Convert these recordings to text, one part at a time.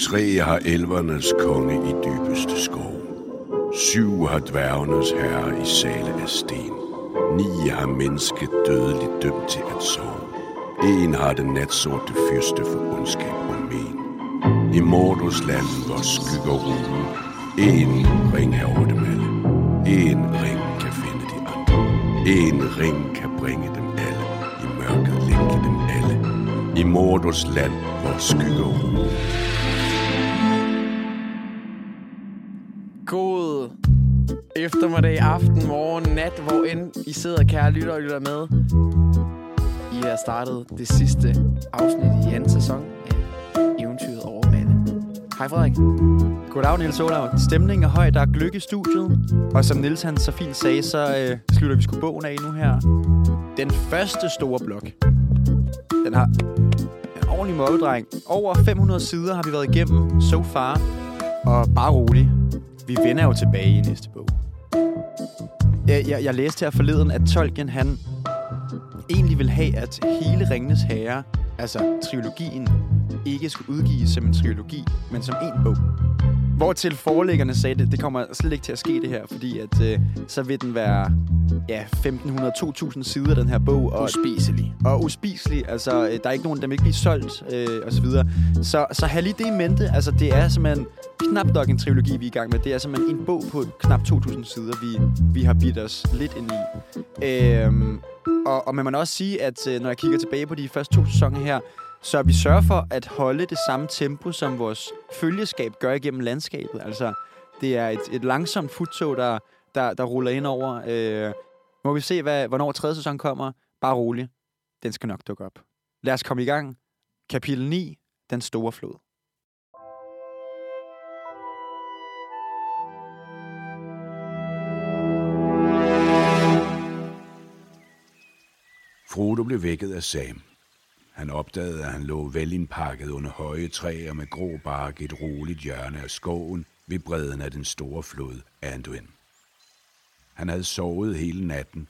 Tre har elvernes konge i dybeste skov. Syv har dværgenes herre i sale af sten. Ni har mennesket dødeligt dømt til at sove. En har den natsorte fyrste for ondskab og men. I Mordos land, hvor skygger rugen. En ring er over dem alle. En ring kan finde de andre. En ring kan bringe dem alle. I mørket længe dem alle. I Mordos land, hvor skygger rugen. God eftermiddag, aften, morgen, nat, hvor end I sidder, kære lytter og lytter med. I har startet det sidste afsnit i anden sæson af Eventyret over Mande. Hej Frederik. Goddag, Niels Olav. Stemningen er høj, der er gløk i studiet. Og som Niels han så fint sagde, så øh, slutter vi sgu bogen af nu her. Den første store blok. Den har en ordentlig mobbedreng. Over 500 sider har vi været igennem so far. Og bare rolig. Vi vender jo tilbage i næste bog. Jeg, jeg, jeg læste her forleden, at Tolkien han egentlig vil have, at hele Ringenes Herre, altså trilogien, ikke skulle udgives som en trilogi, men som en bog. Hvortil forlæggerne sagde, det, det kommer slet ikke til at ske det her, fordi at øh, så vil den være ja, 1500-2000 sider, den her bog. Og, Uspiselig. og uspiselig. Altså, øh, der er ikke nogen, der vil ikke blive solgt, øh, og så videre. Så, så have lige det i mente. Altså, det er simpelthen knap nok en trilogi, vi er i gang med. Det er simpelthen en bog på knap 2000 sider, vi, vi har bidt os lidt ind i. Øhm, og, og man må også sige, at øh, når jeg kigger tilbage på de første to sæsoner her, så vi sørger for at holde det samme tempo, som vores følgeskab gør igennem landskabet. Altså, det er et, et langsomt futtog, der, der, der ruller ind over. Øh, må vi se, hvad, hvornår tredje sæson kommer. Bare rolig. Den skal nok dukke op. Lad os komme i gang. Kapitel 9. Den store flod. Frodo blev vækket af Sam. Han opdagede, at han lå velindpakket under høje træer med grå bark i et roligt hjørne af skoven ved bredden af den store flod Anduin. Han havde sovet hele natten,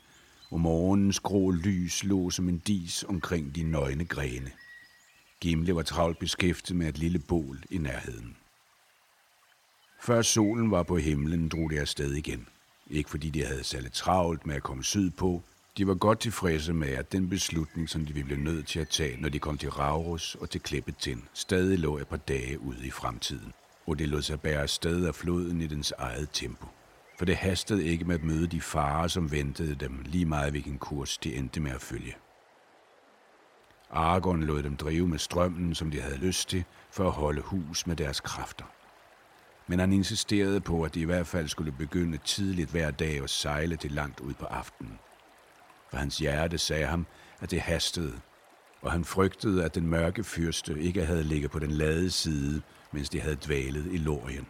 og morgenens grå lys lå som en dis omkring de nøgne grene. Gimle var travlt beskæftiget med et lille bål i nærheden. Før solen var på himlen, drog de afsted igen. Ikke fordi de havde særlig travlt med at komme sydpå. De var godt tilfredse med, at den beslutning, som de ville blive nødt til at tage, når de kom til Raurus og til Klippetind, stadig lå et par dage ude i fremtiden. Og det lod sig bære afsted af floden i dens eget tempo. For det hastede ikke med at møde de farer, som ventede dem, lige meget hvilken kurs de endte med at følge. Argon lod dem drive med strømmen, som de havde lyst til, for at holde hus med deres kræfter. Men han insisterede på, at de i hvert fald skulle begynde tidligt hver dag at sejle til langt ud på aftenen. For hans hjerte sagde ham, at det hastede, og han frygtede, at den mørke fyrste ikke havde ligget på den lade side, mens de havde dvalet i Lorien.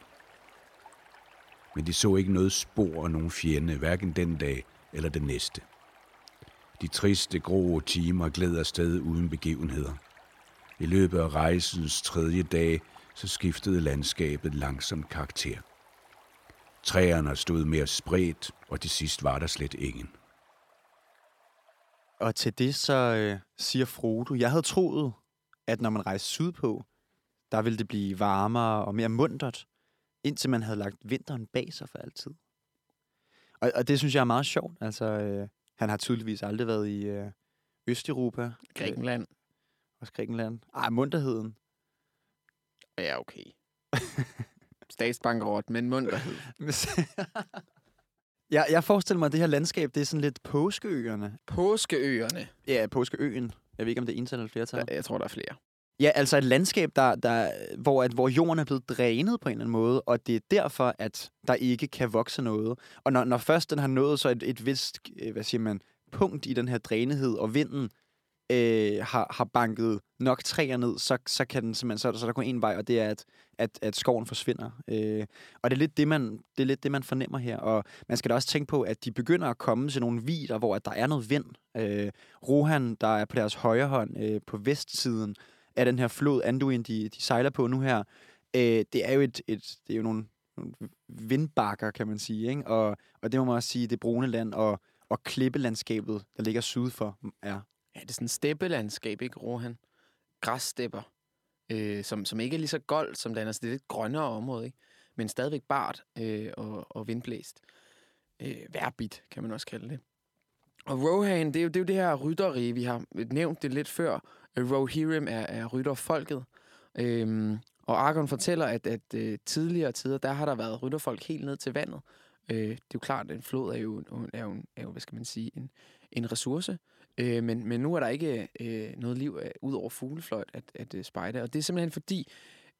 Men de så ikke noget spor af nogen fjende, hverken den dag eller den næste. De triste, grå timer gled afsted uden begivenheder. I løbet af rejsens tredje dag, så skiftede landskabet langsomt karakter. Træerne stod mere spredt, og til sidst var der slet ingen. Og til det så øh, siger Frodo, jeg havde troet, at når man rejste sydpå, der ville det blive varmere og mere muntert, indtil man havde lagt vinteren bag sig for altid. Og, og det synes jeg er meget sjovt. Altså, øh, han har tydeligvis aldrig været i øh, Østeuropa. Grækenland. Øh, også Grækenland. Ej, munterheden. Ja, okay. Statsbankerot, men munterhed. jeg, jeg forestiller mig, at det her landskab, det er sådan lidt påskeøerne. Påskeøerne. Ja, påskeøen. Jeg ved ikke, om det er ental eller flertal. Jeg, jeg tror, der er flere. Ja, altså et landskab, der, der, hvor, at, hvor jorden er blevet drænet på en eller anden måde, og det er derfor, at der ikke kan vokse noget. Og når, når først den har nået så et, et vist, øh, hvad siger man, punkt i den her drænethed, og vinden øh, har, har banket nok træer ned, så, så kan den simpelthen, så, så er der kun en vej, og det er, at, at, at skoven forsvinder. Øh, og det er, lidt det, man, det er lidt det, man fornemmer her. Og man skal da også tænke på, at de begynder at komme til nogle vider, hvor at der er noget vind. Øh, Rohan, der er på deres højre hånd øh, på vestsiden, af den her flod, Anduin, de, de sejler på nu her, øh, det er jo et, et det er jo nogle, nogle vindbakker, kan man sige, ikke? Og, og det må man også sige, det brune land og, og klippelandskabet, der ligger syd for, er. Ja, det er sådan steppelandskab, ikke, Rohan? Græsstepper. øh, som, som ikke er lige så goldt som det andet. Så det er lidt grønnere område, ikke? men stadigvæk bart øh, og, og vindblæst. Øh, værbit, kan man også kalde det. Og Rohan, det er jo det, er jo det her rytterige, vi har nævnt det lidt før. Øh, Rohirrim er, er rytterfolket. Øhm, og Argon fortæller, at, at øh, tidligere tider, der har der været rytterfolk helt ned til vandet. Øh, det er jo klart, at en flod er jo, er jo, er jo hvad skal man sige, en, en ressource. Øh, men, men nu er der ikke øh, noget liv øh, ud over fuglefløjt at, at øh, spejde. Og det er simpelthen fordi,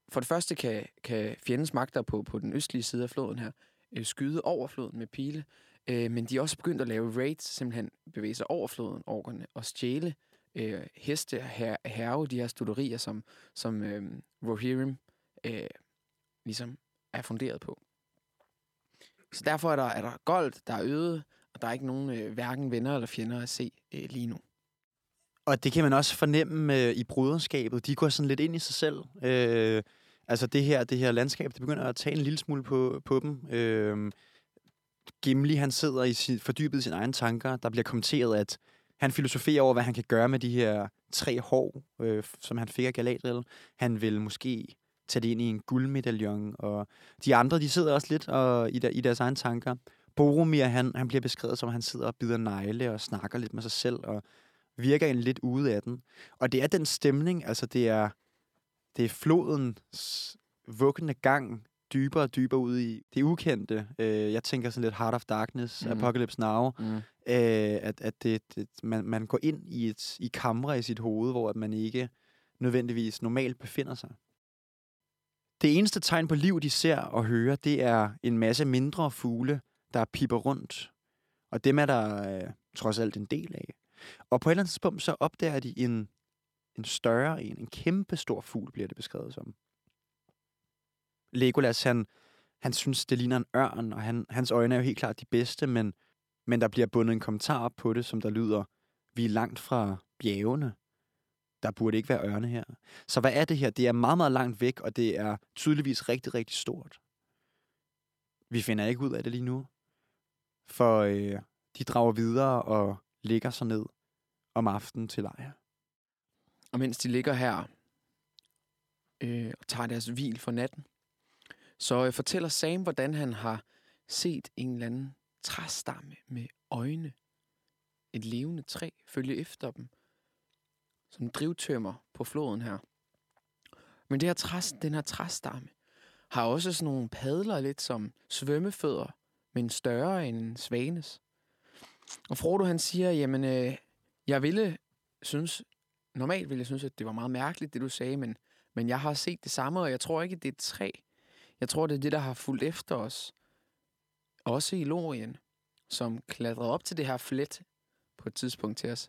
for det første kan, kan fjendens magter på, på den østlige side af floden her øh, skyde over floden med pile. Øh, men de er også begyndt at lave raids, simpelthen bevæge sig over floden, orkerne, og stjæle øh, heste her, herve de her studerier, som, som øh, Rohirrim øh, ligesom er funderet på. Så derfor er der, er der gold, der er øde, og der er ikke nogen øh, hverken venner eller fjender at se øh, lige nu. Og det kan man også fornemme øh, i bruderskabet. De går sådan lidt ind i sig selv. Øh, altså det her, det her landskab, det begynder at tage en lille smule på, på dem. Øh, Gimli, han sidder i sin, fordybet i sine egne tanker. Der bliver kommenteret, at han filosoferer over, hvad han kan gøre med de her tre hår, øh, som han fik af Galadriel. Han vil måske tage det ind i en guldmedaljon, og de andre, de sidder også lidt og, i, der, i deres egne tanker. Boromir, han, han bliver beskrevet som, at han sidder og bider negle og snakker lidt med sig selv, og virker en lidt ude af den. Og det er den stemning, altså det er, det er flodens vuggende gang, dybere og dybere ud i det ukendte. Øh, jeg tænker sådan lidt Heart of Darkness, mm. Apocalypse Now. Mm. Øh, at at det, det, man, man går ind i et i kamre i sit hoved, hvor at man ikke nødvendigvis normalt befinder sig. Det eneste tegn på liv, de ser og hører, det er en masse mindre fugle, der piper rundt. Og dem er der øh, trods alt en del af. Og på et eller andet tidspunkt, så opdager de en, en større en, en kæmpe stor fugl, bliver det beskrevet som. Legolas, han, han synes, det ligner en ørn, og han, hans øjne er jo helt klart de bedste, men, men der bliver bundet en kommentar op på det, som der lyder, vi er langt fra bjergene. Der burde ikke være ørne her. Så hvad er det her? Det er meget, meget langt væk, og det er tydeligvis rigtig, rigtig stort. Vi finder ikke ud af det lige nu. For øh, de drager videre og ligger sig ned om aftenen til lejr. Og mens de ligger her øh, og tager deres hvil for natten, så øh, fortæller Sam, hvordan han har set en eller anden træstamme med øjne. Et levende træ følge efter dem. Som drivtømmer på floden her. Men det her træs, den her træstamme har også sådan nogle padler lidt som svømmefødder, men større end en svanes. Og Frodo han siger, jamen, øh, jeg ville synes, normalt ville jeg synes, at det var meget mærkeligt, det du sagde, men, men jeg har set det samme, og jeg tror ikke, det er træ. Jeg tror, det er det, der har fulgt efter os. Også i Lorien, som klatrede op til det her flet på et tidspunkt til os.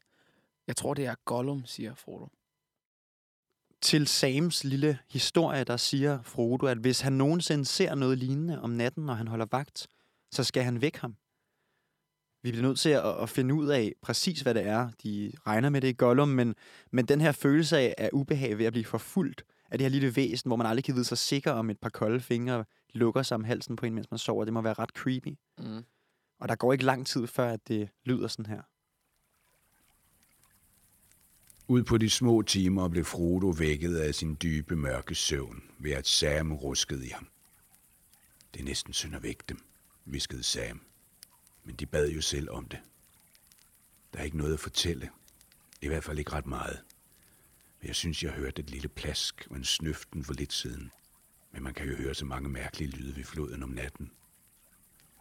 Jeg tror, det er Gollum, siger Frodo. Til Sams lille historie, der siger Frodo, at hvis han nogensinde ser noget lignende om natten, når han holder vagt, så skal han væk ham. Vi bliver nødt til at, at finde ud af præcis, hvad det er. De regner med det i Gollum, men, men den her følelse af, af ubehag ved at blive forfulgt, af det her lille væsen, hvor man aldrig kan vide sig sikker om et par kolde fingre lukker sig om halsen på en, mens man sover. Det må være ret creepy. Mm. Og der går ikke lang tid, før at det lyder sådan her. Ud på de små timer blev Frodo vækket af sin dybe mørke søvn, ved at Sam ruskede i ham. Det er næsten synd at vække dem, viskede Sam. Men de bad jo selv om det. Der er ikke noget at fortælle. I hvert fald ikke ret meget. Men jeg synes, jeg hørte et lille plask og en snøften for lidt siden. Men man kan jo høre så mange mærkelige lyde ved floden om natten.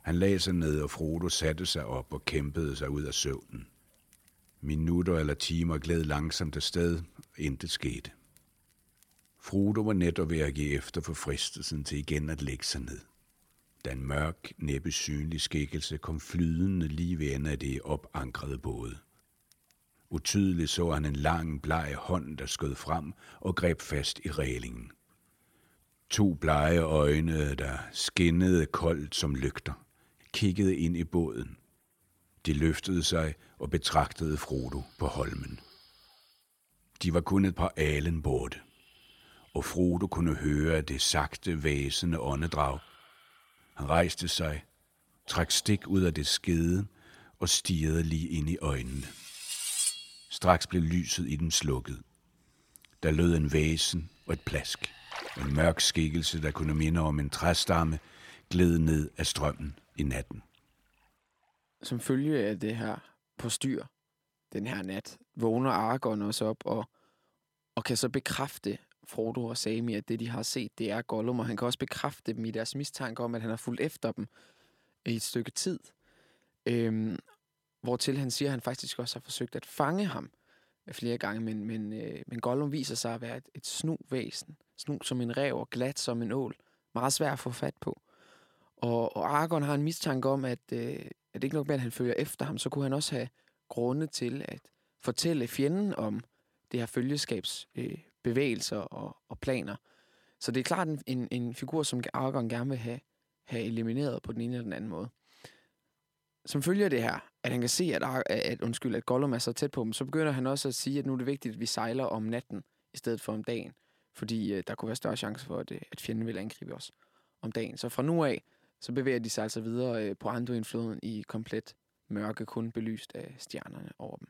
Han lagde sig ned, og Frodo satte sig op og kæmpede sig ud af søvnen. Minutter eller timer gled langsomt afsted, og intet skete. Frodo var netop ved at give efter for fristelsen til igen at lægge sig ned. Da en mørk, næppe synlig skikkelse kom flydende lige ved enden af det opankrede båd. Utydeligt så han en lang, bleg hånd, der skød frem og greb fast i rælingen. To blege øjne, der skinnede koldt som lygter, kiggede ind i båden. De løftede sig og betragtede Frodo på holmen. De var kun et par alen borte, og Frodo kunne høre det sagte, væsende åndedrag. Han rejste sig, trak stik ud af det skede og stirrede lige ind i øjnene. Straks blev lyset i dem slukket. der lød en væsen og et plask. En mørk skikkelse, der kunne minde om en træstamme, gled ned af strømmen i natten. Som følge af det her postyr den her nat, vågner Aragorn også op og, og kan så bekræfte Frodo og Sami, at det, de har set, det er Gollum, og han kan også bekræfte dem i deres mistanke om, at han har fulgt efter dem i et stykke tid. Øhm, hvortil han siger, at han faktisk også har forsøgt at fange ham flere gange, men, men, øh, men Gollum viser sig at være et, et snu væsen. Snu som en rev og glat som en ål. Meget svært at få fat på. Og, og Argon har en mistanke om, at, øh, at det ikke nok med, at han følger efter ham, så kunne han også have grunde til at fortælle fjenden om det her følgeskabs øh, bevægelser og, og planer. Så det er klart en, en, en figur, som Aragorn gerne vil have, have elimineret på den ene eller den anden måde. Som følger det her, at han kan se, at, at, at, undskyld, at Gollum er så tæt på dem, så begynder han også at sige, at nu er det vigtigt, at vi sejler om natten i stedet for om dagen. Fordi øh, der kunne være større chance for, at, øh, at fjenden vil angribe os om dagen. Så fra nu af, så bevæger de sig altså videre øh, på Anduin-floden i komplet mørke, kun belyst af stjernerne over dem.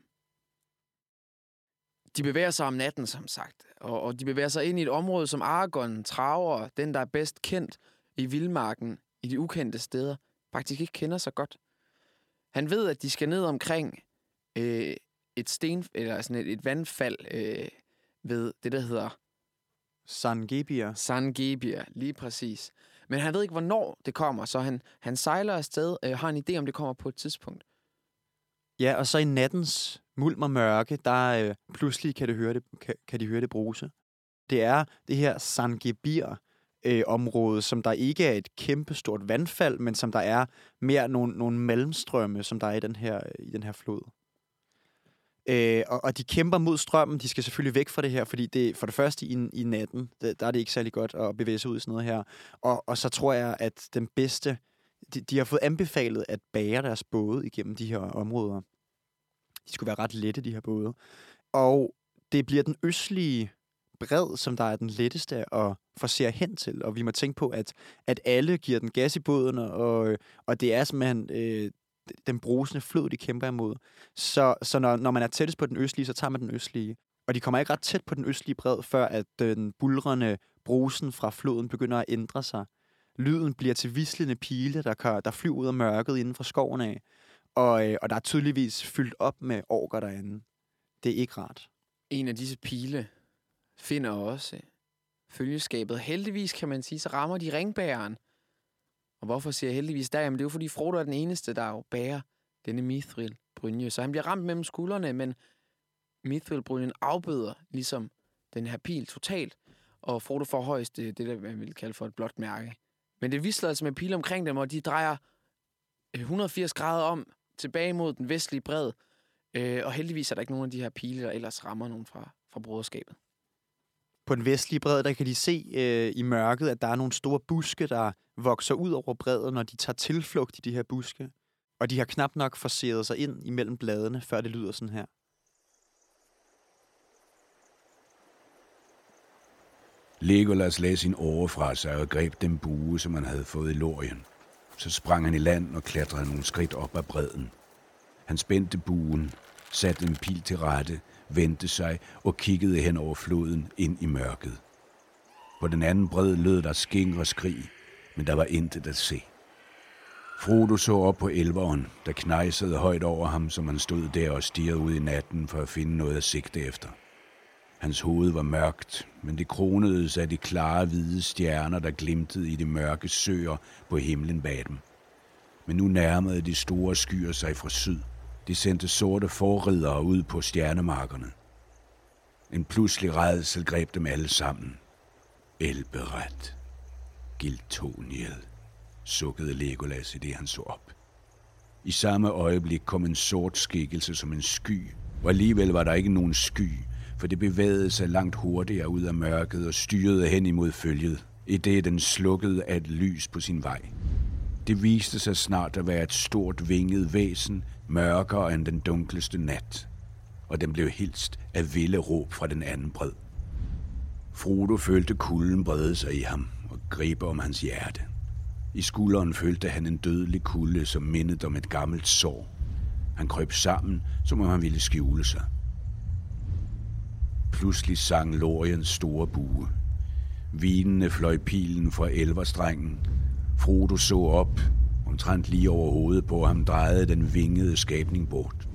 De bevæger sig om natten, som sagt, og, og de bevæger sig ind i et område, som Aragorn, Traver, den der er bedst kendt i vildmarken, i de ukendte steder, faktisk ikke kender så godt. Han ved, at de skal ned omkring øh, et sten, eller sådan et, et vandfald øh, ved det, der hedder... San Gebir. San Gebir, lige præcis. Men han ved ikke, hvornår det kommer, så han, han sejler afsted, øh, har en idé om, det kommer på et tidspunkt. Ja, og så i nattens mulm og mørke, der øh, pludselig kan, det høre det, kan, kan de høre det bruse. Det er det her Sangebir, øh, område, som der ikke er et kæmpestort vandfald, men som der er mere nogle, nogle mellemstrømme, som der er i den her, i den her flod. Øh, og, og de kæmper mod strømmen. De skal selvfølgelig væk fra det her, fordi det for det første i, i natten, der, der er det ikke særlig godt at bevæge sig ud i sådan noget her. Og, og så tror jeg, at den bedste... De, de har fået anbefalet at bære deres både igennem de her områder. De skulle være ret lette, de her både. Og det bliver den østlige bred, som der er den letteste at forsere hen til. Og vi må tænke på, at, at alle giver den gas i båden, og, og det er simpelthen øh, den brusende flod, de kæmper imod. Så, så når, når man er tættest på den østlige, så tager man den østlige. Og de kommer ikke ret tæt på den østlige bred, før at den bulrende brusen fra floden begynder at ændre sig. Lyden bliver til vislende pile, der, kan, der flyver ud af mørket inden for skoven af. Og, øh, og der er tydeligvis fyldt op med orker derinde. Det er ikke rart. En af disse pile finder også øh, følgeskabet. Heldigvis kan man sige, så rammer de ringbæreren. Og hvorfor siger jeg heldigvis der? Jamen det er jo fordi Frodo er den eneste, der jo bærer denne mithril brynje. Så han bliver ramt mellem skuldrene, men mithril brynjen afbøder ligesom den her pil totalt. Og Frodo får højst det, det der man vil kalde for et blåt mærke. Men det visler altså med pile omkring dem, og de drejer øh, 180 grader om tilbage mod den vestlige bred. Øh, og heldigvis er der ikke nogen af de her pile, der ellers rammer nogen fra, fra broderskabet på den vestlige bred, der kan de se øh, i mørket, at der er nogle store buske, der vokser ud over bredden, når de tager tilflugt i de her buske. Og de har knap nok forseret sig ind imellem bladene, før det lyder sådan her. Legolas lagde sin åre fra sig og greb den bue, som han havde fået i lorien. Så sprang han i land og klatrede nogle skridt op ad bredden. Han spændte buen, satte en pil til rette, vendte sig og kiggede hen over floden ind i mørket. På den anden bred lød der sking og skrig, men der var intet at se. Frodo så op på elveren, der knejsede højt over ham, som han stod der og stirrede ud i natten for at finde noget at sigte efter. Hans hoved var mørkt, men det kronedes af de klare hvide stjerner, der glimtede i de mørke søer på himlen bag dem. Men nu nærmede de store skyer sig fra syd – de sendte sorte forridere ud på stjernemarkerne. En pludselig redsel greb dem alle sammen. Elberet. Giltoniel, sukkede Legolas i det, han så op. I samme øjeblik kom en sort skikkelse som en sky, og alligevel var der ikke nogen sky, for det bevægede sig langt hurtigere ud af mørket og styrede hen imod følget, i det den slukkede af et lys på sin vej. Det viste sig snart at være et stort vinget væsen, mørkere end den dunkleste nat, og den blev hilst af vilde råb fra den anden bred. Frodo følte kulden brede sig i ham og gribe om hans hjerte. I skulderen følte han en dødelig kulde, som mindede om et gammelt sår. Han krøb sammen, som om han ville skjule sig. Pludselig sang Loriens store bue. Vinene fløj pilen fra elverstrengen. Frodo så op, omtrent lige over hovedet på ham, drejede den vingede skabning bort.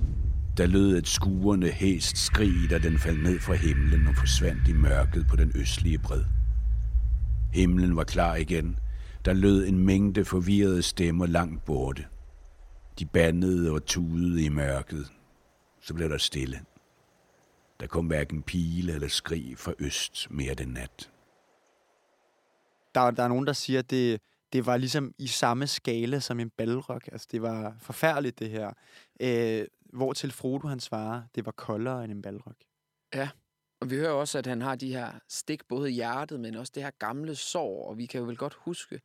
Der lød et skuerne hæst skrig, da den faldt ned fra himlen og forsvandt i mørket på den østlige bred. Himlen var klar igen. Der lød en mængde forvirrede stemmer langt borte. De bandede og tudede i mørket. Så blev der stille. Der kom hverken pile eller skrig fra øst mere den nat. Der, der er nogen, der siger, at det, det var ligesom i samme skala som en balrog. Altså, det var forfærdeligt, det her. Øh, hvor til Frodo han svarer, det var koldere end en balrog. Og vi hører også, at han har de her stik både i hjertet, men også det her gamle sår. Og vi kan jo vel godt huske,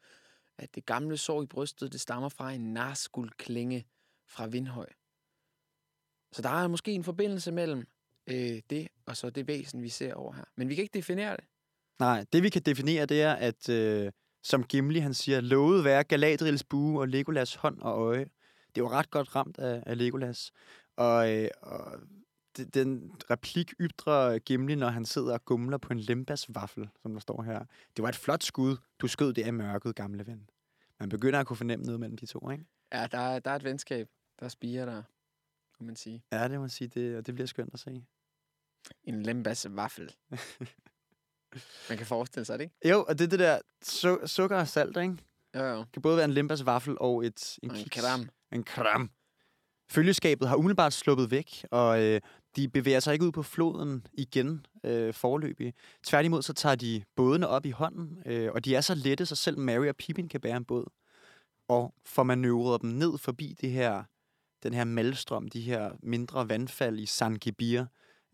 at det gamle sår i brystet, det stammer fra en narskuld klinge fra Vindhøj. Så der er måske en forbindelse mellem øh, det og så det væsen, vi ser over her. Men vi kan ikke definere det. Nej, det vi kan definere, det er, at øh, som Gimli han siger, lovet være Galadriels bue og Legolas hånd og øje. Det var ret godt ramt af, af Legolas. Og, øh, og den replik ytrer Gimli, når han sidder og gumler på en lembas vaffel, som der står her. Det var et flot skud. Du skød det af mørket, gamle ven. Man begynder at kunne fornemme noget mellem de to, ikke? Ja, der er, der er et venskab, der spiger der, kan man sige. Ja, det må man sige, det, og det bliver skønt at se. En lembas vaffel. Man kan forestille sig det, ikke? Jo, og det er det der su- sukker og salt, ikke? Jo, jo. Det kan både være en lembas vaffel og et, en, Og en kiks. kram. En kram. Følgeskabet har umiddelbart sluppet væk, og øh, de bevæger sig ikke ud på floden igen øh, forløbig. Tværtimod så tager de bådene op i hånden, øh, og de er så lette, så selv Mary og Pippin kan bære en båd. Og får manøvreret dem ned forbi det her, den her malstrøm, de her mindre vandfald i San Gibir,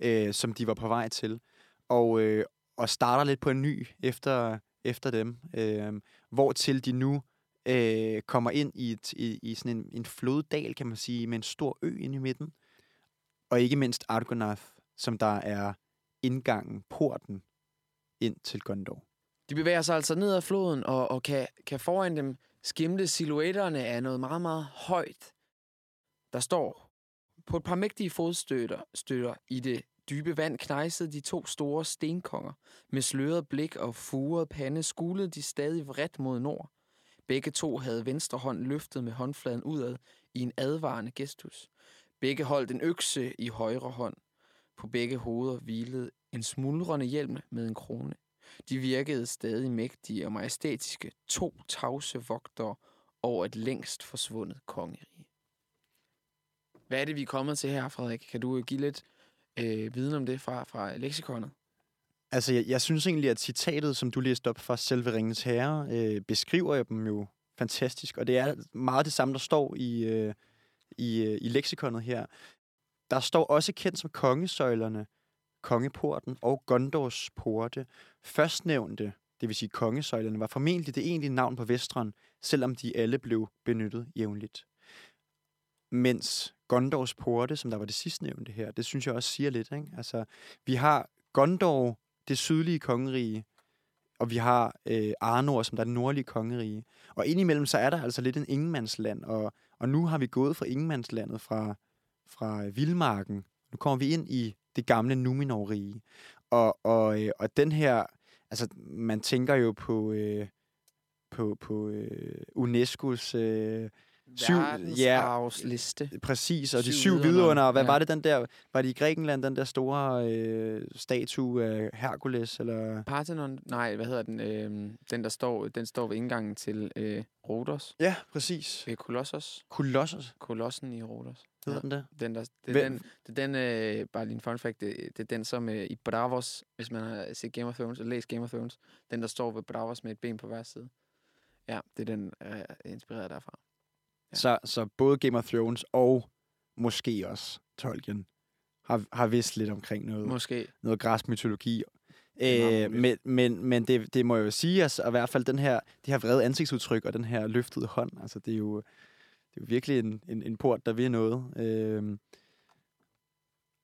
øh, som de var på vej til. Og, øh, og starter lidt på en ny efter, efter dem, øh, hvor til de nu øh, kommer ind i, et, i, i sådan en, en floddal, kan man sige, med en stor ø inde i midten. Og ikke mindst Argonath, som der er indgangen, porten ind til Gondor. De bevæger sig altså ned ad floden, og, og kan, kan foran dem skimte silhuetterne af noget meget, meget højt. Der står på et par mægtige fodstøtter støtter i det dybe vand knejsede de to store stenkonger. Med sløret blik og furet pande skulede de stadig vredt mod nord. Begge to havde venstre hånd løftet med håndfladen udad i en advarende gestus. Begge holdt en økse i højre hånd. På begge hoveder hvilede en smuldrende hjelm med en krone. De virkede stadig mægtige og majestætiske, to tavse vogtere over et længst forsvundet kongerige. Hvad er det, vi er kommet til her, Frederik? Kan du give lidt øh, viden om det fra, fra leksikonet? Altså, jeg, jeg synes egentlig, at citatet, som du læste op fra selve Ringens Herre, øh, beskriver jeg dem jo fantastisk. Og det er meget det samme, der står i, øh, i, øh, i leksikonet her. Der står også kendt som kongesøjlerne, kongeporten og Gondors porte. Førstnævnte, det vil sige kongesøjlerne, var formentlig det egentlige navn på Vestron, selvom de alle blev benyttet jævnligt. Mens Gondors porte, som der var det sidstnævnte her, det synes jeg også siger lidt. Ikke? Altså, vi har Gondor, det sydlige kongerige, og vi har øh, Arnor, som der er det nordlige kongerige. Og indimellem så er der altså lidt en ingenmandsland, og, og nu har vi gået fra ingenmandslandet, fra, fra øh, Vildmarken. Nu kommer vi ind i det gamle Numenor-rige. Og, og, øh, og den her, altså man tænker jo på, øh, på, på øh, UNESCO's, øh, Syv- Verdensarvsliste. præcis, og de Syv syv vidundere, vidunder, hvad ja. var det den der, var det i Grækenland, den der store øh, statue af Herkules, eller... Parthenon, nej, hvad hedder den? Øh, den, der står, den står ved indgangen til øh, Rhodos. Ja, præcis. Øh, Kolossos. Kolossus, Kolossen i Rhodos. hedder den der. Den der, det er Hvem- den, det er den øh, bare lige en fun fact, det, det er den, som øh, i Bravos, hvis man har set Game of Thrones og læst Game of Thrones, den, der står ved Bravos med et ben på hver side. Ja, det er den, øh, inspireret derfra. Ja. Så, så både Game of Thrones og måske også Tolkien har, har vidst lidt omkring noget, Måske. noget græsk mytologi. Øh, men men, men det, det må jo sige, altså, at i hvert fald den her, det her vrede ansigtsudtryk og den her løftede hånd, altså det er jo, det er jo virkelig en, en, en port, der vil noget. Øh,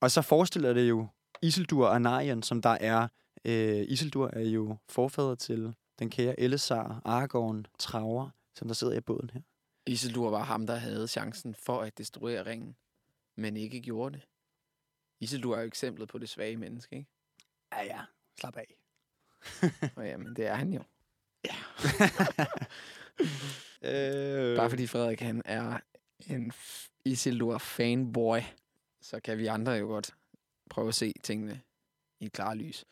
og så forestiller det jo Isildur og Anarien, som der er, øh, Isildur er jo forfader til den kære Elisar, Aragorn, Traver, som der sidder i båden her. Isildur var ham, der havde chancen for at destruere ringen, men ikke gjorde det. Isildur er jo eksemplet på det svage menneske, ikke? Ja, ja. Slap af. Og jamen, det er han jo. Øh, Bare fordi Frederik han er en Isildur fanboy, så kan vi andre jo godt prøve at se tingene i et klart lys.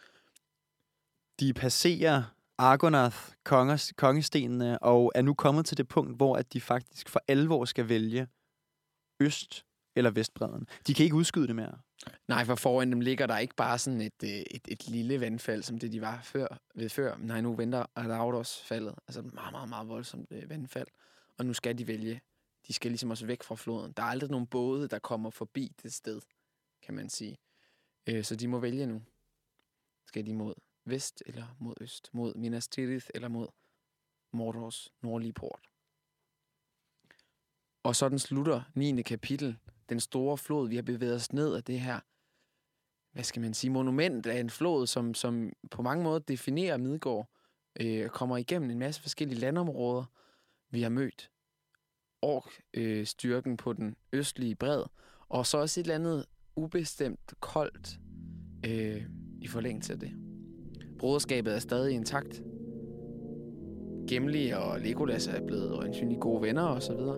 De passerer Argonath, kongers, kongestenene, og er nu kommet til det punkt, hvor at de faktisk for alvor skal vælge øst eller vestbredden. De kan ikke udskyde det mere. Nej, for foran dem ligger der ikke bare sådan et, øh, et, et lille vandfald, som det de var før, ved før. Nej, nu venter Adaudos faldet. Altså et meget, meget, meget voldsomt øh, vandfald. Og nu skal de vælge. De skal ligesom også væk fra floden. Der er aldrig nogen både, der kommer forbi det sted, kan man sige. Øh, så de må vælge nu. Skal de mod vest eller mod øst? Mod Minas Tirith eller mod Mordors nordlige port? Og sådan slutter 9. kapitel den store flod. Vi har bevæget os ned af det her, hvad skal man sige, monument af en flod, som, som på mange måder definerer Midgård, øh, kommer igennem en masse forskellige landområder. Vi har mødt ork-styrken øh, på den østlige bred, og så også et eller andet ubestemt koldt øh, i forlængelse af det. Broderskabet er stadig intakt. Gimli og Legolas er blevet øjensynligt gode venner og så videre.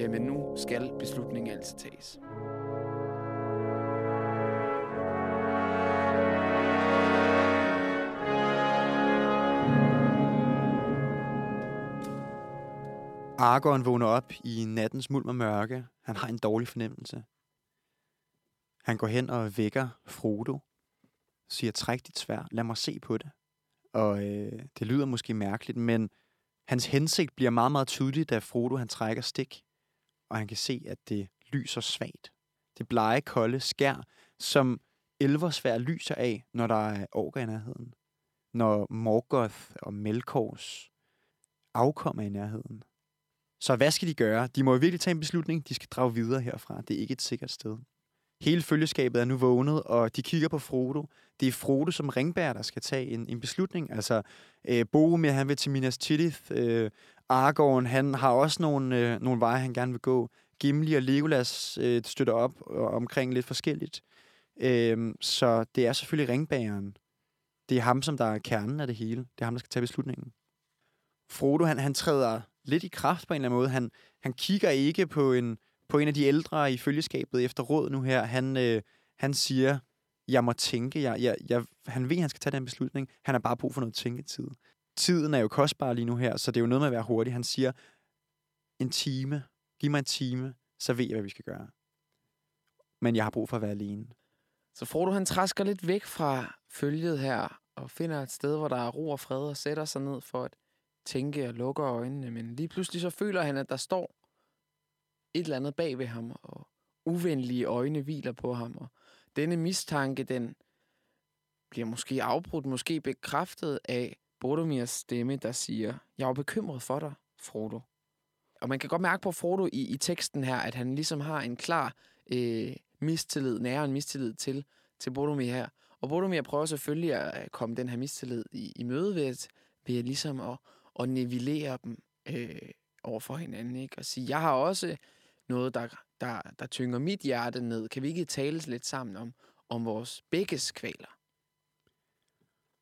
Øh, men nu skal beslutningen altså tages. Argon vågner op i nattens mulm og mørke. Han har en dårlig fornemmelse. Han går hen og vækker Frodo. Siger, træk dit svær. Lad mig se på det. Og øh, det lyder måske mærkeligt, men hans hensigt bliver meget, meget tydelig, da Frodo han trækker stik. Og han kan se, at det lyser svagt. Det blege, kolde skær, som elversvær lyser af, når der er orker i nærheden. Når Morgoth og Melkors afkommer i nærheden. Så hvad skal de gøre? De må jo virkelig tage en beslutning. De skal drage videre herfra. Det er ikke et sikkert sted. Hele følgeskabet er nu vågnet, og de kigger på Frodo. Det er Frodo som ringbær, der skal tage en, en beslutning. Altså, øh, Boromir, han vil til Minas Tirith. Øh, Aragorn, han har også nogle, øh, nogle veje, han gerne vil gå. Gimli og Legolas øh, støtter op og, omkring lidt forskelligt. Øh, så det er selvfølgelig ringbæren. Det er ham, som der er kernen af det hele. Det er ham, der skal tage beslutningen. Frodo, han, han træder lidt i kraft på en eller anden måde. Han, han kigger ikke på en, på en af de ældre i følgeskabet efter råd nu her. Han, øh, han siger, jeg må tænke. Jeg, jeg, jeg, han ved, at han skal tage den beslutning. Han har bare brug for noget tænketid. Tiden er jo kostbar lige nu her, så det er jo noget med at være hurtig. Han siger, en time. Giv mig en time, så ved jeg, hvad vi skal gøre. Men jeg har brug for at være alene. Så Frodo han træsker lidt væk fra følget her, og finder et sted, hvor der er ro og fred, og sætter sig ned for at tænke og lukke øjnene. Men lige pludselig så føler han, at der står et eller andet bag ved ham, og uvenlige øjne hviler på ham. Og denne mistanke, den bliver måske afbrudt, måske bekræftet af Boromirs stemme, der siger, jeg er bekymret for dig, Frodo. Og man kan godt mærke på Frodo i, i teksten her, at han ligesom har en klar øh, mistillid, nærer en mistillid til, til Boromir her. Og Boromir prøver selvfølgelig at komme den her mistillid i, i møde ved at, ved at ligesom at, at nivellere dem øh, over for hinanden. Ikke? Og sige, jeg har også noget, der, der, der tynger mit hjerte ned. Kan vi ikke tale lidt sammen om, om vores begges kvaler?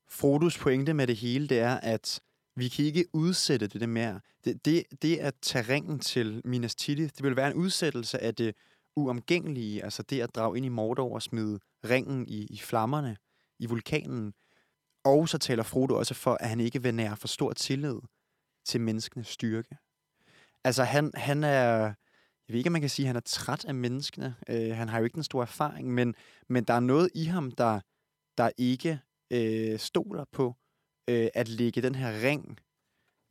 Frodos pointe med det hele, det er, at vi kan ikke udsætte det, det mere. Det, det, det at tage ringen til Minas Tirith, det vil være en udsættelse af det uomgængelige, altså det at drage ind i Mordor og smide ringen i, i flammerne, i vulkanen. Og så taler Frodo også for, at han ikke vil nære for stor tillid til menneskenes styrke. Altså han, han er, jeg ved ikke, om man kan sige, at han er træt af menneskene. Øh, han har jo ikke den store erfaring, men, men der er noget i ham, der, der ikke øh, stoler på øh, at lægge den her ring,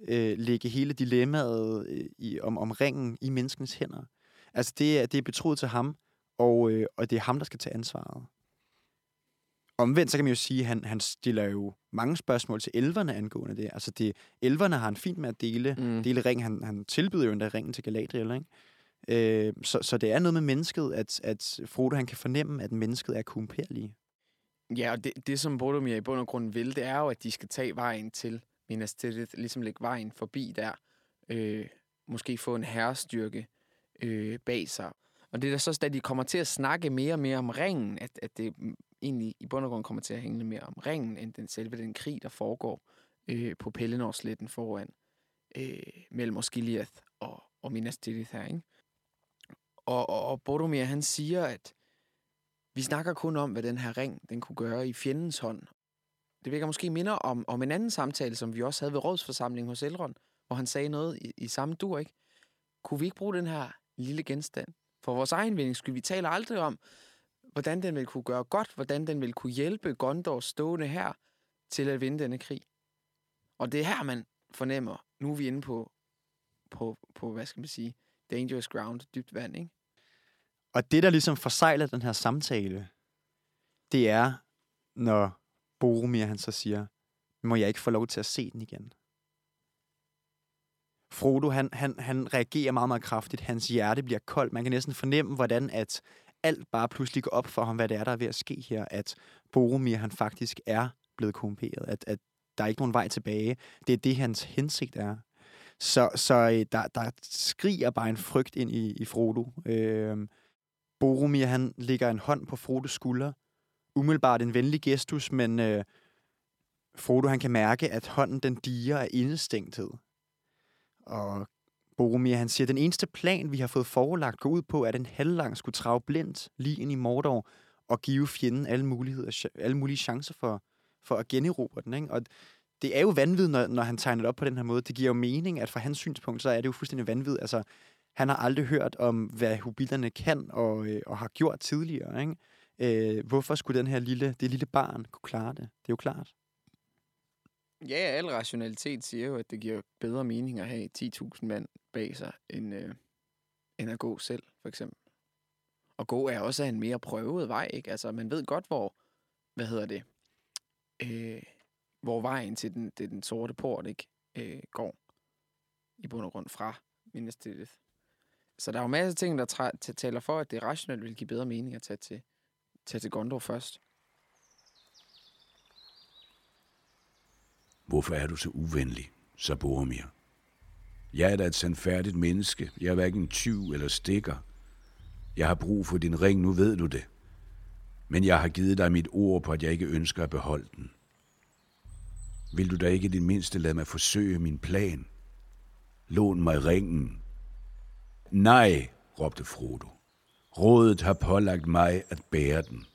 øh, lægge hele dilemmaet øh, i, om, om ringen i menneskens hænder. Altså det er, det er betroet til ham, og, øh, og det er ham, der skal tage ansvaret. Omvendt, så kan man jo sige, at han, han stiller jo mange spørgsmål til elverne angående det. Altså det, elverne har han fint med at dele, mm. dele ringen. Han, han tilbyder jo endda ringen til Galadriel, ikke? Øh, så, så det er noget med mennesket, at, at Frodo han kan fornemme, at mennesket er kumperlige. Ja, og det, det som Boromir i bund og grund vil, det er jo, at de skal tage vejen til Minas Tirith, ligesom lægge vejen forbi der. Øh, måske få en herrestyrke øh, bag sig. Og det er da så, at de kommer til at snakke mere og mere om ringen, at, at det egentlig i bund og grund kommer til at hænge mere om ringen, end den selve den krig, der foregår øh, på Pelennor-sletten foran øh, mellem Osgiliath og, og Minas Tirith her, ikke? Og, og, og Boromir, han siger, at vi snakker kun om, hvad den her ring, den kunne gøre i fjendens hånd. Det virker måske minder om, om en anden samtale, som vi også havde ved rådsforsamlingen hos Elrond, hvor han sagde noget i, i samme dur, ikke? Kunne vi ikke bruge den her lille genstand for vores egen vindings skyld? Vi taler aldrig om, hvordan den vil kunne gøre godt, hvordan den vil kunne hjælpe Gondors stående her til at vinde denne krig. Og det er her, man fornemmer, nu er vi inde på, på, på hvad skal man sige, dangerous ground, dybt vand, ikke? Og det, der ligesom forsejler den her samtale, det er, når Boromir han så siger, må jeg ikke få lov til at se den igen? Frodo, han, han, han reagerer meget, meget kraftigt. Hans hjerte bliver koldt. Man kan næsten fornemme, hvordan at alt bare pludselig går op for ham, hvad det er, der er ved at ske her. At Boromir, han faktisk er blevet korrumperet. At, at der er ikke nogen vej tilbage. Det er det, hans hensigt er. Så, så øh, der, der skriger bare en frygt ind i, i Frodo. Øh, Boromir, han lægger en hånd på Frodos skulder. Umiddelbart en venlig gestus, men øh, Frodo, han kan mærke, at hånden, den diger af indestængthed. Og Boromir, han siger, den eneste plan, vi har fået forelagt, går ud på, at en halvlang skulle trage blindt lige ind i Mordor og give fjenden alle, muligheder, alle mulige chancer for, for at generobre den. Ikke? Og det er jo vanvittigt, når, når han tegner det op på den her måde. Det giver jo mening, at fra hans synspunkt, så er det jo fuldstændig vanvittigt. Altså, han har aldrig hørt om, hvad hobitterne kan og, øh, og har gjort tidligere. Ikke? Øh, hvorfor skulle den her lille, det lille barn kunne klare det? Det er jo klart. Ja, al rationalitet siger jo, at det giver bedre mening at have 10.000 mand bag sig, end, øh, end at gå selv, for eksempel. Og gå er også en mere prøvet vej, ikke? Altså, man ved godt, hvor, hvad hedder det, øh, hvor vejen til den, til den sorte port, ikke, øh, går. I bund og grund fra Minas Tirith. Så der er jo masser af ting, der taler for, at det rationelt vil give bedre mening at tage til, tage til Gondor først. Hvorfor er du så uvenlig, så Boromir? Jeg er da et sandfærdigt menneske. Jeg er hverken tyv eller stikker. Jeg har brug for din ring, nu ved du det. Men jeg har givet dig mit ord på, at jeg ikke ønsker at beholde den. Vil du da ikke i det mindste lade mig forsøge min plan? Lån mig ringen. Nej, råbte Frodo. Rådet har pålagt mig at bære den.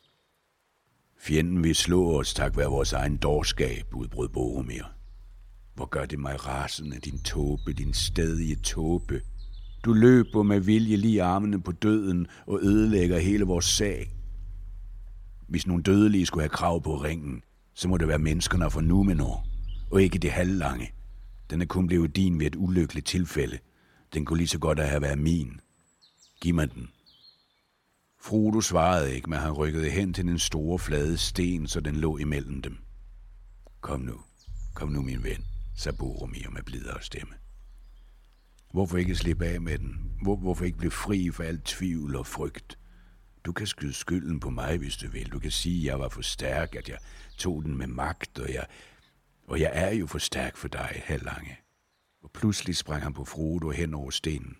Fjenden vil slå os tak være vores egen dårskab, udbrød Boromir. Hvor gør det mig rasende, din tåbe, din stadige tåbe. Du løber med vilje lige armene på døden og ødelægger hele vores sag. Hvis nogle dødelige skulle have krav på ringen, så må det være menneskerne fra Numenor, og ikke det halvlange. Den er kun blevet din ved et ulykkeligt tilfælde. Den kunne lige så godt have været min. Giv mig den. Frodo svarede ikke, men han rykkede hen til den store flade sten, så den lå imellem dem. Kom nu, kom nu min ven, sagde Boromir med blidere stemme. Hvorfor ikke slippe af med den? Hvor, hvorfor ikke blive fri for alt tvivl og frygt? Du kan skyde skylden på mig, hvis du vil. Du kan sige, at jeg var for stærk, at jeg tog den med magt, og jeg, og jeg er jo for stærk for dig, halvlange. Og pludselig sprang han på Frodo hen over stenen.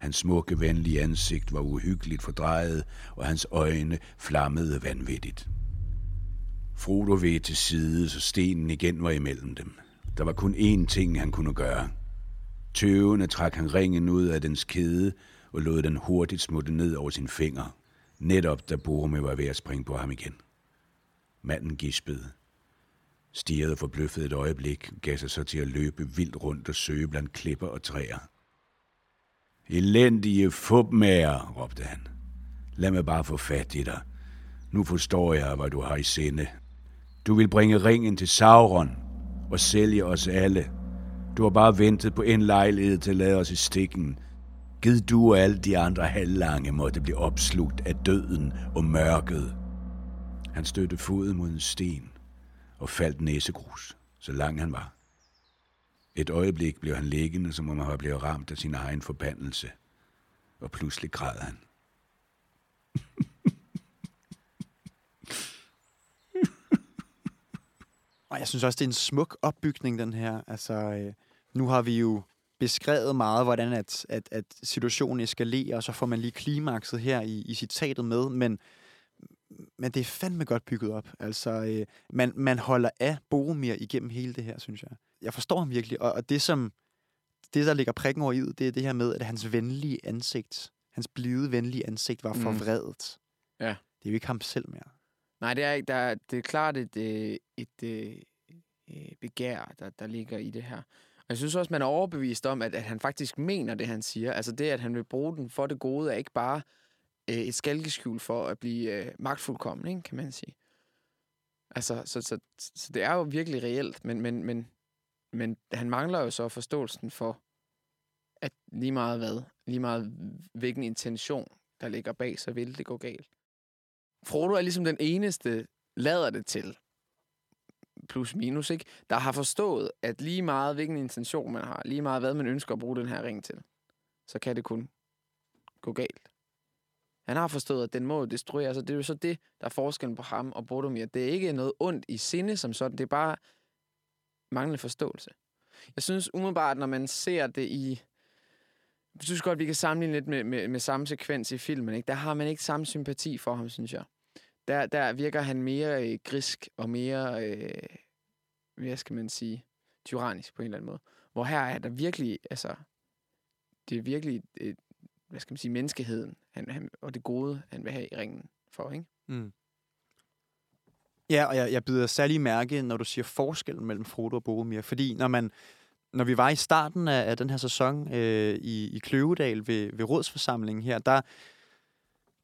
Hans smukke, venlige ansigt var uhyggeligt fordrejet, og hans øjne flammede vanvittigt. Frodo ved til side, så stenen igen var imellem dem. Der var kun én ting, han kunne gøre. Tøvende trak han ringen ud af dens kæde og lod den hurtigt smutte ned over sin finger, netop da Boromir var ved at springe på ham igen. Manden gispede, stirrede forbløffet et øjeblik, gav sig så til at løbe vildt rundt og søge blandt klipper og træer. Elendige fupmager, råbte han. Lad mig bare få fat i dig. Nu forstår jeg, hvad du har i sinde. Du vil bringe ringen til Sauron og sælge os alle. Du har bare ventet på en lejlighed til at lade os i stikken. Gid du og alle de andre halvlange måtte blive opslugt af døden og mørket. Han støtte foden mod en sten og faldt næsegrus, så lang han var. Et øjeblik blev han liggende, som om han var blevet ramt af sin egen forbandelse. Og pludselig græd han. Og jeg synes også, det er en smuk opbygning, den her. Altså, øh, nu har vi jo beskrevet meget, hvordan at, at, at situationen eskalerer, og så får man lige klimakset her i, i citatet med, men men det er fandme godt bygget op. Altså, øh, man, man holder af Boromir igennem hele det her, synes jeg. Jeg forstår ham virkelig, og, og det som, det der ligger prikken over i, det er det her med, at hans venlige ansigt, hans blide, venlige ansigt var Mm. forvredet. Ja. Det er jo ikke ham selv mere. Nej, det er, ikke- der, er- det er klart et, øh, et øh, øh, begær, der, der ligger i det her. Og jeg synes også, man er overbevist om, at, at han faktisk mener det, han siger. Altså det, at han vil bruge den for det gode, er ikke bare øh, et skalkeskjul for at blive øh, magtfuldkommen, ikke, kan man sige. Altså, så, så, så det er jo virkelig reelt, men, men, men, men han mangler jo så forståelsen for, at lige meget hvad, lige meget hvilken intention, der ligger bag, så vil det gå galt. Frodo er ligesom den eneste, lader det til, plus minus, ikke? der har forstået, at lige meget hvilken intention man har, lige meget hvad man ønsker at bruge den her ring til, så kan det kun gå galt. Han har forstået, at den må destrueres, Altså, det er jo så det, der er forskellen på ham og Boromir. Det er ikke noget ondt i sinde som sådan, det er bare manglende forståelse. Jeg synes umiddelbart, når man ser det i... Jeg synes godt, vi kan sammenligne lidt med, med, med samme sekvens i filmen. Ikke? Der har man ikke samme sympati for ham, synes jeg. Der, der virker han mere øh, grisk og mere, øh, hvad skal man sige, tyrannisk på en eller anden måde. Hvor her er der virkelig, altså, det er virkelig, øh, hvad skal man sige, menneskeheden han, han, og det gode, han vil have i ringen for, ikke? Mm. Ja, og jeg, jeg bider særlig mærke, når du siger forskellen mellem Frodo og Boromir, fordi når man når vi var i starten af, af den her sæson øh, i, i Kløvedal ved, ved rådsforsamlingen her, der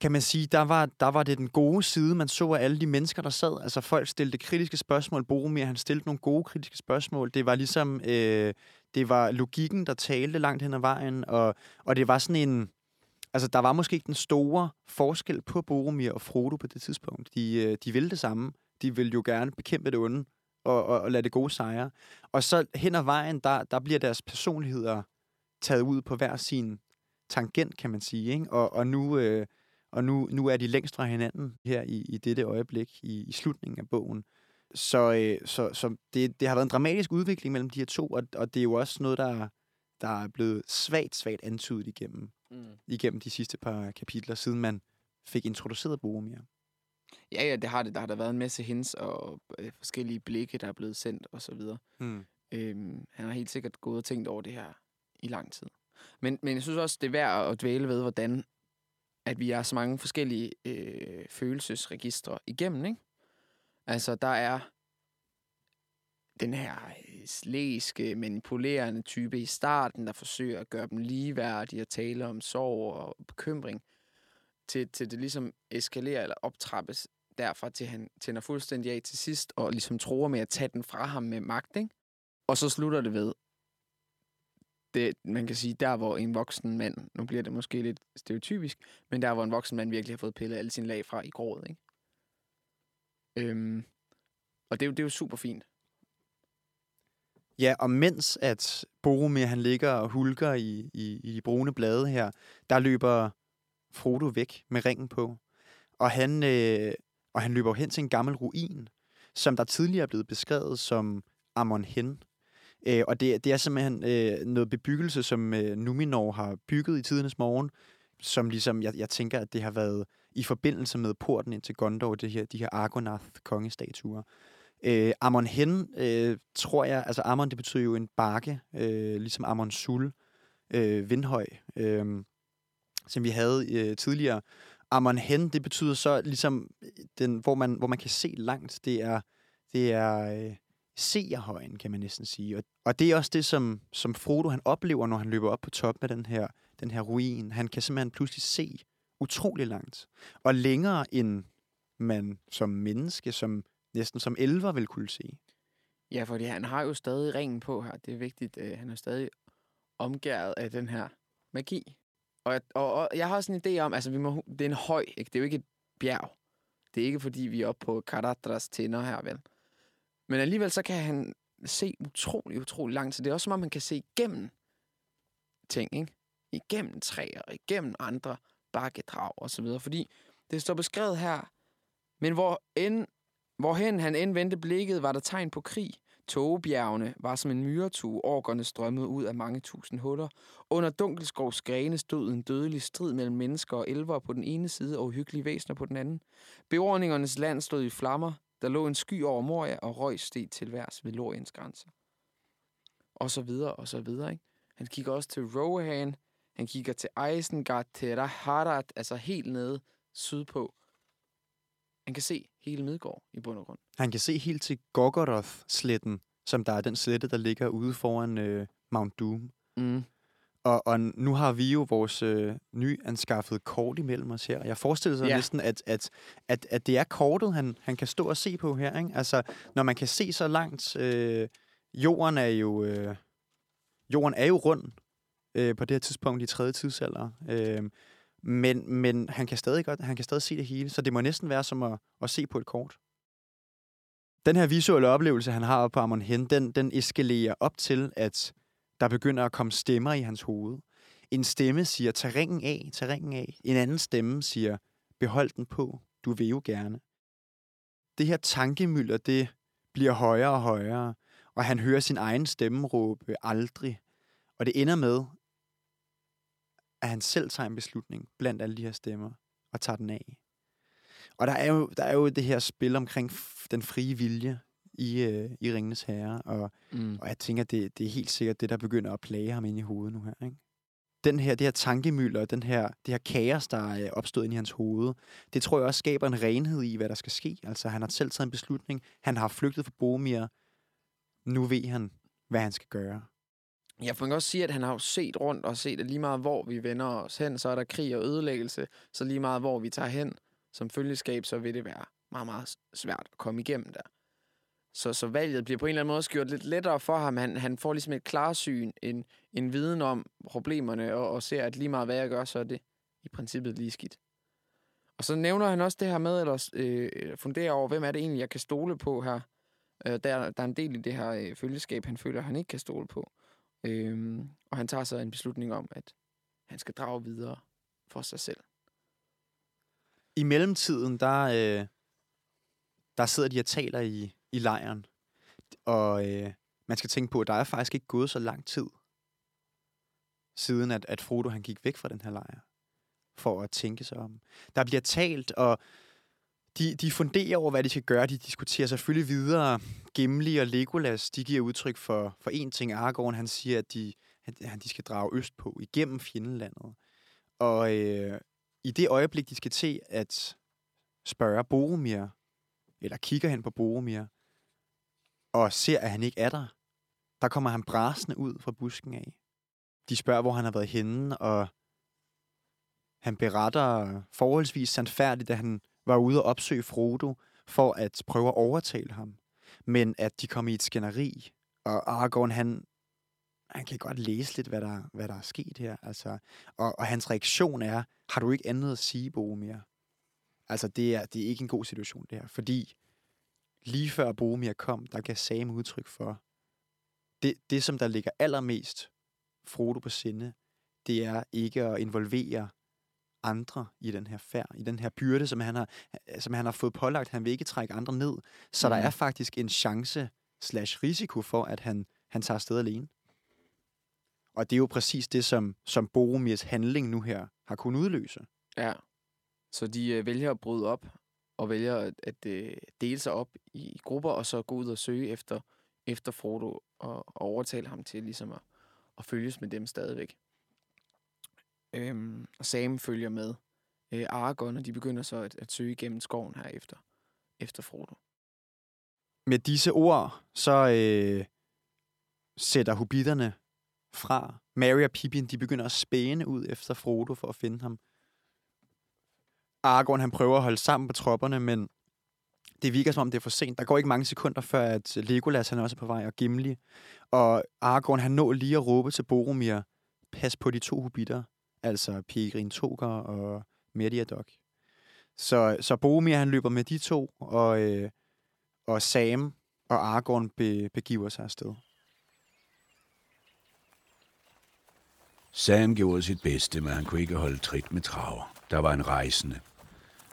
kan man sige, der var, der var det den gode side, man så af alle de mennesker, der sad. Altså folk stillede kritiske spørgsmål. Boromir, han stillede nogle gode kritiske spørgsmål. Det var ligesom, øh, det var logikken, der talte langt hen ad vejen, og, og det var sådan en, altså der var måske ikke den store forskel på Boromir og Frodo på det tidspunkt. De, øh, de ville det samme. De ville jo gerne bekæmpe det onde og, og, og lade det gode sejre. Og så hen ad vejen, der, der bliver deres personligheder taget ud på hver sin tangent, kan man sige. Ikke? Og, og, nu, øh, og nu, nu er de længst fra hinanden her i, i dette øjeblik, i, i slutningen af bogen. Så, øh, så, så det, det har været en dramatisk udvikling mellem de her to, og, og det er jo også noget, der, der er blevet svagt, svagt antydet igennem, Mm. igennem de sidste par kapitler, siden man fik introduceret Boromir. Ja, ja, det har det. Der har der været en masse hints og øh, forskellige blikke, der er blevet sendt og så videre. Hmm. Øhm, han har helt sikkert gået og tænkt over det her i lang tid. Men, men jeg synes også, det er værd at dvæle ved, hvordan at vi har så mange forskellige øh, følelsesregistre igennem, ikke? Altså, der er den her slæske, øh, manipulerende type i starten, der forsøger at gøre dem ligeværdige og tale om sorg og bekymring, til, til det ligesom eskalerer eller optrappes derfra, til han tænder fuldstændig af til sidst, og ligesom tror med at tage den fra ham med magt, ikke? Og så slutter det ved, det, man kan sige, der hvor en voksen mand, nu bliver det måske lidt stereotypisk, men der hvor en voksen mand virkelig har fået pillet alle sine lag fra i grådet, ikke? Øhm, og det er, jo, det er jo super fint. Ja, og mens at Boromir han ligger og hulker i, i, i de brune blade her, der løber Frodo væk med ringen på. Og han, øh, og han løber hen til en gammel ruin, som der tidligere er blevet beskrevet som Amon Hen. Øh, og det, det er simpelthen øh, noget bebyggelse, som øh, Numinor har bygget i tidernes morgen, som ligesom, jeg, jeg tænker, at det har været i forbindelse med porten ind til Gondor, det her, de her Argonath-kongestatuer. Øh, Amon Hen, øh, tror jeg, altså Amon, det betyder jo en bakke, øh, ligesom Amon Sul, øh, vindhøj, øh, som vi havde øh, tidligere. Amon Hen, det betyder så ligesom, øh, den, hvor, man, hvor man kan se langt, det er, det er øh, seerhøjen, kan man næsten sige. Og, og det er også det, som, som Frodo han oplever, når han løber op på toppen af den her, den her ruin. Han kan simpelthen pludselig se utrolig langt. Og længere end man som menneske, som næsten som elver vil kunne se. Ja, fordi han har jo stadig ringen på her. Det er vigtigt. Øh, han er stadig omgæret af den her magi. Og, og, og jeg har også en idé om, altså vi må, det er en høj, ikke? det er jo ikke et bjerg. Det er ikke fordi, vi er oppe på Karadras tænder her, vel? Men alligevel så kan han se utrolig, utrolig langt. Så det er også som om, man kan se igennem ting, ikke? Igennem træer, igennem andre bakkedrag og så videre. Fordi det står beskrevet her, men hvor end, hvorhen han end vendte blikket, var der tegn på krig. Togebjergene var som en myretue, orkerne strømmede ud af mange tusind huller. Under Dunkelskovs grene stod en dødelig strid mellem mennesker og elver på den ene side og uhyggelige væsener på den anden. Beordningernes land stod i flammer. Der lå en sky over Moria, og røg steg til værs ved Loriens grænser. Og så videre, og så videre, ikke? Han kigger også til Rohan. Han kigger til Isengard, til Raharat, altså helt nede sydpå. Han kan se hele Midgård i bund og grund. Han kan se helt til Gorgoroth-sletten, som der er den slette, der ligger ude foran øh, Mount Doom. Mm. Og, og nu har vi jo vores øh, nyanskaffede kort imellem os her. Jeg forestiller sig Ja. næsten, at, at, at, at det er kortet, han, han kan stå og se på her. Ikke? Altså, når man kan se så langt... Øh, jorden er jo... Øh, jorden er jo rund øh, på det her tidspunkt i tredje tidsalder. Øh, men, men han kan stadig godt, han kan stadig se det hele, så det må næsten være som at, at se på et kort. Den her visuelle oplevelse, han har på Amon Hen, den, den eskalerer op til, at der begynder at komme stemmer i hans hoved. En stemme siger, tag ringen af, tag ringen af. En anden stemme siger, behold den på, du vil jo gerne. Det her tankemylder, det bliver højere og højere, og han hører sin egen stemme råbe aldrig. Og det ender med, at han selv tager en beslutning blandt alle de her stemmer, og tager den af. Og der er jo, der er jo det her spil omkring den frie vilje i, øh, i Ringenes Herre, og Mm. og jeg tænker, det, det er helt sikkert det, der begynder at plage ham ind i hovedet nu her. Ikke? Den her, det her tankemylder, den her, det her kaos, der er opstået ind i hans hoved, det tror jeg også skaber en renhed i, hvad der skal ske. Altså, han har selv taget en beslutning. Han har flygtet fra Boromir. Nu ved han, hvad han skal gøre. Ja, for man kan også sige, at han har jo set rundt og set, at lige meget hvor vi vender os hen, så er der krig og ødelæggelse. Så lige meget hvor vi tager hen som følgeskab, så vil det være meget, meget svært at komme igennem der. Så, så valget bliver på en eller anden måde også gjort lidt lettere for ham. Han, han får ligesom et klarsyn, en, en viden om problemerne, og, og ser, at lige meget hvad jeg gør, så er det i princippet lige skidt. Og så nævner han også det her med, eller øh, funderer over, hvem er det egentlig, jeg kan stole på her. Øh, der, der er en del i det her øh, følgeskab, han føler, han ikke kan stole på. Øhm, og han tager så en beslutning om, at han skal drage videre for sig selv. I mellemtiden, der, øh, der sidder de og taler i, i lejren. Og øh, man skal tænke på, at der er faktisk ikke gået så lang tid, siden at, at Frodo han gik væk fra den her lejr, for at tænke sig om. Der bliver talt, og de, de funderer over, hvad de skal gøre. De diskuterer selvfølgelig videre. Gimli og Legolas, de giver udtryk for, for én ting. Aragorn, han siger, at de, at han- de skal drage østpå, igennem fjendelandet. Og øh, i det øjeblik, de skal til at spørge Boromir, eller kigger hen på Boromir, og ser, at han ikke er der, der kommer han brasende ud fra busken af. De spørger, hvor han har været henne, og han beretter forholdsvis sandfærdigt, at han var ude og opsøge Frodo for at prøve at overtale ham. Men at de kom i et skænderi, og Aragorn, han, han kan godt læse lidt, hvad der, hvad der er sket her. Altså, og, og hans reaktion er, har du ikke andet at sige, Boromir? Altså, det er, det er ikke en god situation, det her. Fordi lige før Boromir kom, der gav Sam udtryk for, det, det som der ligger allermest Frodo på sinde, det er ikke at involvere andre i den her færd, i den her byrde, som han har, som han har fået pålagt. Han vil ikke trække andre ned. Så mm. der er faktisk en chance slash risiko for, at han, han tager afsted alene. Og det er jo præcis det, som, som Boromirs handling nu her har kunnet udløse. Ja. Så de øh, vælger at bryde op, og vælger at, at øh, dele sig op i grupper, og så gå ud og søge efter, efter Frodo, og, og overtale ham til ligesom at, at følges med dem stadigvæk. Øhm, og Sam følger med øh, Aragorn, og de begynder så at, at søge igennem skoven her efter, efter Frodo. Med disse ord, så øh, sætter hobitterne fra. Mary og Pippin, de begynder at spæne ud efter Frodo for at finde ham. Aragorn, han prøver at holde sammen på tropperne, men det virker som om, det er for sent. Der går ikke mange sekunder, før at Legolas han er også er på vej, og Gimli. Og Aragorn, han når lige at råbe til Boromir, pas på de to hobitter, altså Peregrin Toker og Meriadoc. Så, så Boromir, han løber med de to, og, øh, og Sam og Aragorn be, begiver sig afsted. Sam gjorde sit bedste, men han kunne ikke holde trit med traver. Der var en rejsende,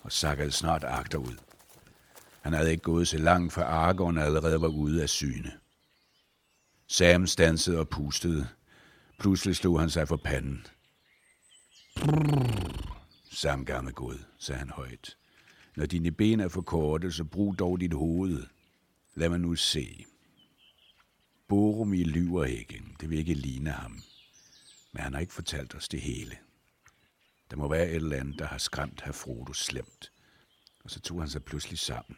og sakkede snart agterud. Han havde ikke gået så langt, for Aragorn allerede var ude af syne. Sam stansede og pustede. Pludselig slog han sig for panden. Sam gammel god, sagde han højt. Når dine ben er for korte, så brug dog dit hoved. Lad mig nu se. Borumi lyver ikke. Det vil ikke ligne ham. Men han har ikke fortalt os det hele. Der må være et eller andet, der har skræmt herr Frodo slemt. Og så tog han sig pludselig sammen.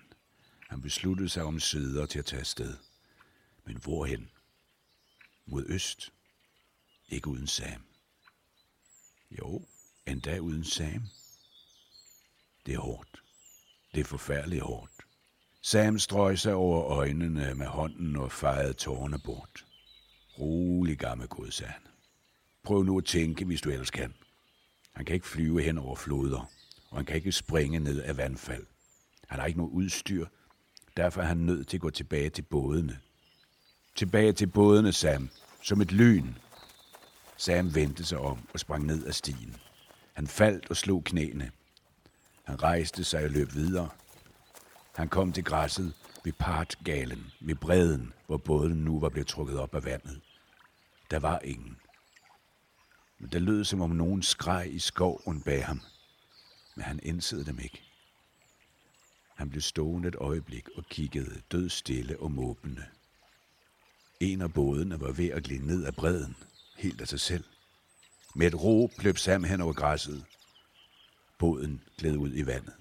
Han besluttede sig om sider til at tage afsted. Men hvorhen? Mod øst. Ikke uden Sam. Jo, endda uden Sam. Det er hårdt. Det er forfærdeligt hårdt. Sam strøg sig over øjnene med hånden og fejede tårerne bort. Rolig gammel god, sagde han. Prøv nu at tænke, hvis du ellers kan. Han kan ikke flyve hen over floder, og han kan ikke springe ned af vandfald. Han har ikke noget udstyr, derfor er han nødt til at gå tilbage til bådene. Tilbage til bådene, Sam, som et lyn. Sam vendte sig om og sprang ned ad stien. Han faldt og slog knæene. Han rejste sig og løb videre. Han kom til græsset ved partgalen, ved bredden, hvor båden nu var blevet trukket op af vandet. Der var ingen. Men der lød som om nogen skreg i skoven bag ham. Men han indsede dem ikke. Han blev stående et øjeblik og kiggede død stille og måbende. En af bådene var ved at glide ned ad bredden, helt af sig selv. Med et råb løb Sam hen over græsset. Båden gled ud i vandet.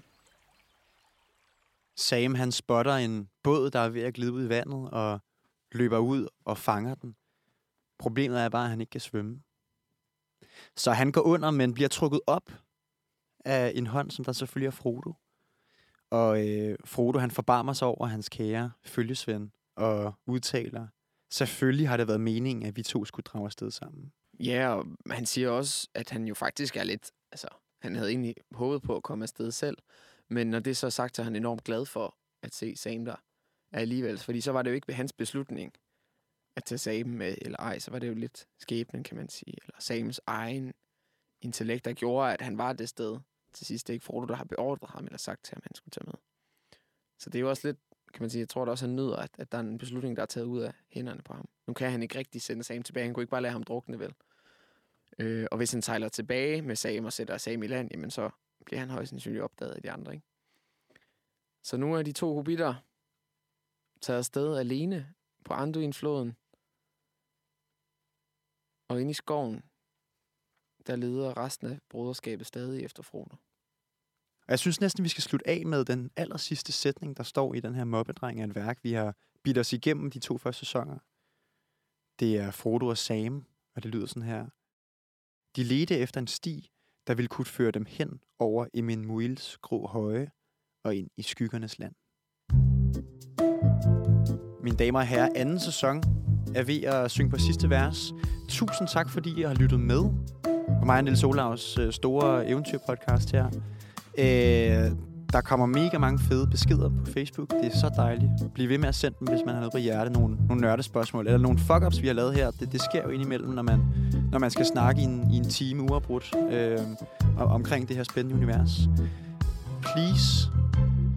Sam han spotter en båd, der er ved at glide ud i vandet, og løber ud og fanger den. Problemet er bare, at han ikke kan svømme. Så han går under, men bliver trukket op af en hånd, som der selvfølgelig er Frodo. Og øh, Frodo han forbarmer sig over hans kære følgesvend og udtaler, selvfølgelig har det været meningen, at vi to skulle drage afsted sammen. Ja, og han siger også, at han jo faktisk er lidt... Altså, han havde egentlig håbet på at komme afsted selv. Men når det så er sagt, så er han enormt glad for at se Sam der alligevel. Fordi så var det jo ikke hans beslutning at tage Sam med, eller ej, så var det jo lidt skæbnen, kan man sige. Eller Sams egen intellekt, der gjorde, at han var det sted. Til sidst det er ikke Frodo, der har beordret ham, eller sagt til ham, at han skulle tage med. Så det er jo også lidt, kan man sige, jeg tror da også, han nyder, at, at der er en beslutning, der er taget ud af hænderne på ham. Nu kan han ikke rigtig sende Sam tilbage. Han kunne ikke bare lade ham drukne, vel? Øh, og hvis han sejler tilbage med Sam og sætter Sam i land, jamen så bliver han højst sandsynligt opdaget af de andre, ikke? Så nu er de to hobitter taget afsted alene på Anduin-floden. Og inde i skoven, der leder resten af broderskabet stadig efter Frodo. Og jeg synes næsten, vi skal slutte af med den aller sidste sætning, der står i den her mobbedreng af et værk. Vi har bidt os igennem de to første sæsoner. Det er Frodo og Sam, og det lyder sådan her. De ledte efter en sti, der ville kunne føre dem hen over Emin Muils grå høje og ind i skyggernes land. Mine damer og herrer, anden sæson er ved at synge på sidste vers. Tusind tak, fordi I har lyttet med på mig og Niels Olavs øh, store eventyrpodcast her. Øh, der kommer mega mange fede beskeder på Facebook. Det er så dejligt. Bliv ved med at sende dem, hvis man har noget på hjerte. Nogle, nogle nørdespørgsmål. Eller nogle fuck-ups, vi har lavet her. Det, det sker jo indimellem, når man, når man skal snakke i en, i en time uafbrudt øh, omkring det her spændende univers. Please,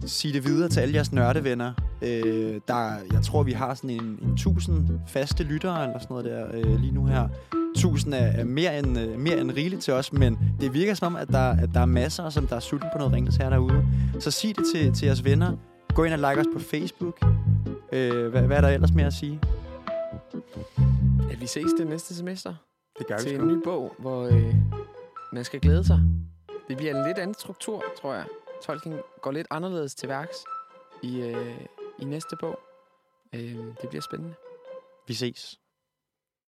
sig det videre til alle jeres nørdevenner. Øh, der, jeg tror, vi har sådan en, en tusind faste lyttere eller sådan noget der øh, lige nu her. Tusind er, er mere, end, øh, mere end rigeligt til os, men det virker som om, at der, at der er masser, som der er sulten på noget ringtes her derude. Så sig det til, til jeres venner. Gå ind og like os på Facebook. Øh, hvad, hvad er der ellers mere at sige? At vi ses det næste semester Det gør til en ny bog, hvor øh, man skal glæde sig. Det bliver en lidt anden struktur, tror jeg. Tolkien går lidt anderledes til værks i, øh, i næste bog. Øh, det bliver spændende. Vi ses.